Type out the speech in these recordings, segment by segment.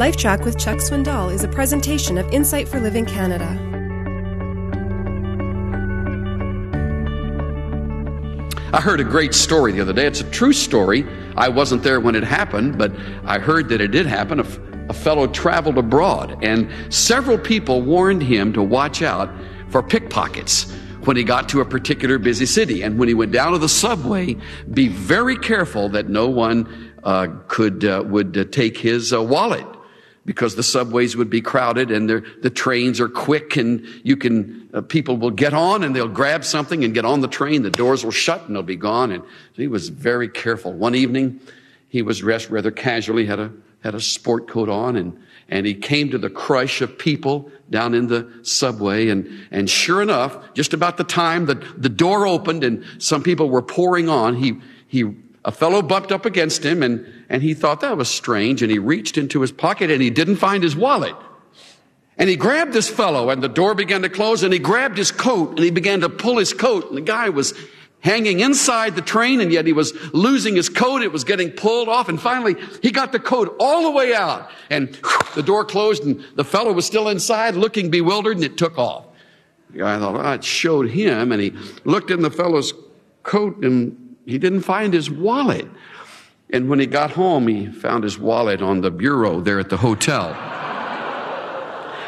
LifeTrac with Chuck Swindoll is a presentation of Insight for Living Canada. I heard a great story the other day. It's a true story. I wasn't there when it happened, but I heard that it did happen. A, a fellow traveled abroad, and several people warned him to watch out for pickpockets when he got to a particular busy city. And when he went down to the subway, be very careful that no one uh, could uh, would uh, take his uh, wallet because the subways would be crowded and the trains are quick and you can uh, people will get on and they'll grab something and get on the train. The doors will shut and they'll be gone. And he was very careful. One evening, he was dressed rather casually, had a had a sport coat on and and he came to the crush of people down in the subway and, and sure enough, just about the time that the door opened and some people were pouring on, he, he, a fellow bumped up against him and, and he thought that was strange and he reached into his pocket and he didn't find his wallet. And he grabbed this fellow and the door began to close and he grabbed his coat and he began to pull his coat and the guy was hanging inside the train and yet he was losing his coat. It was getting pulled off. And finally he got the coat all the way out and the door closed and the fellow was still inside looking bewildered and it took off. The guy thought, oh, it showed him and he looked in the fellow's coat and he didn't find his wallet. And when he got home, he found his wallet on the bureau there at the hotel.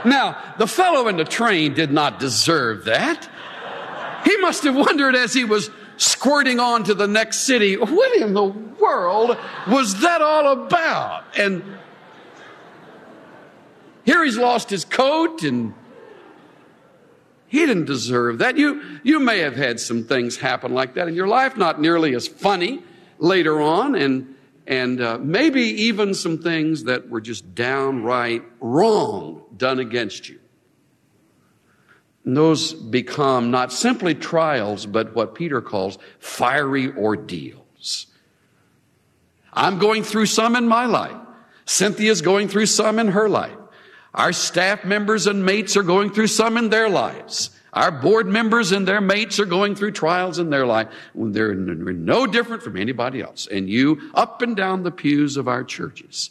now, the fellow in the train did not deserve that. He must have wondered as he was squirting on to the next city. What in the world was that all about? And here he's lost his coat and he didn't deserve that. You, you may have had some things happen like that in your life, not nearly as funny later on, and, and uh, maybe even some things that were just downright wrong done against you. And those become not simply trials, but what Peter calls fiery ordeals. I'm going through some in my life. Cynthia's going through some in her life. Our staff members and mates are going through some in their lives. Our board members and their mates are going through trials in their life. They're no different from anybody else. And you, up and down the pews of our churches,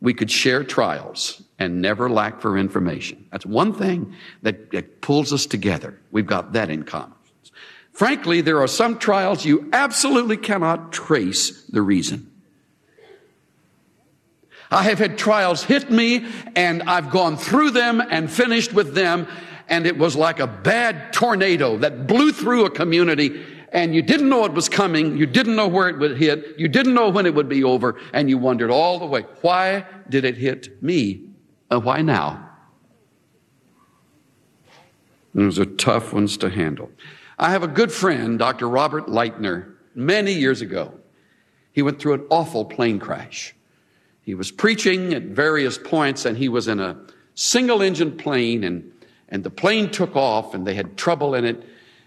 we could share trials and never lack for information. That's one thing that, that pulls us together. We've got that in common. Frankly, there are some trials you absolutely cannot trace the reason. I have had trials hit me and I've gone through them and finished with them and it was like a bad tornado that blew through a community and you didn't know it was coming. You didn't know where it would hit. You didn't know when it would be over and you wondered all the way, why did it hit me? And why now? And those are tough ones to handle. I have a good friend, Dr. Robert Lightner, many years ago. He went through an awful plane crash. He was preaching at various points and he was in a single engine plane and, and the plane took off and they had trouble in it.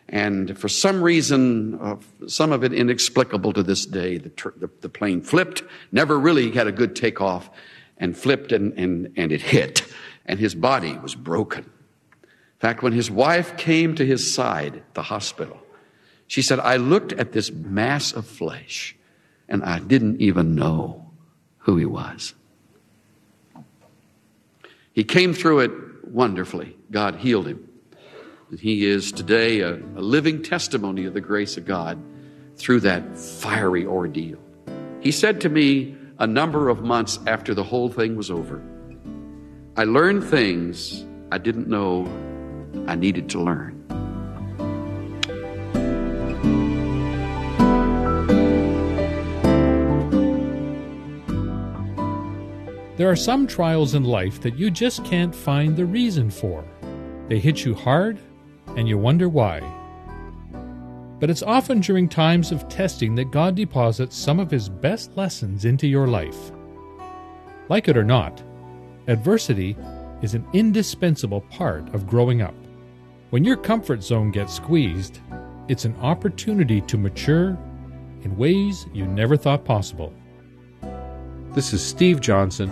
And for some reason, uh, some of it inexplicable to this day, the, the, the, plane flipped, never really had a good takeoff and flipped and, and, and it hit and his body was broken. In fact, when his wife came to his side at the hospital, she said, I looked at this mass of flesh and I didn't even know who he was. He came through it wonderfully. God healed him. And He is today a, a, living testimony of the grace of God through that fiery ordeal. He said to me a number of months after the whole thing was over, I learned things I didn't know I needed to learn. There are some trials in life that you just can't find the reason for. They hit you hard, and you wonder why. But it's often during times of testing that God deposits some of His best lessons into your life. Like it or not, adversity is an indispensable part of growing up. When your comfort zone gets squeezed, it's an opportunity to mature in ways you never thought possible. This is Steve Johnson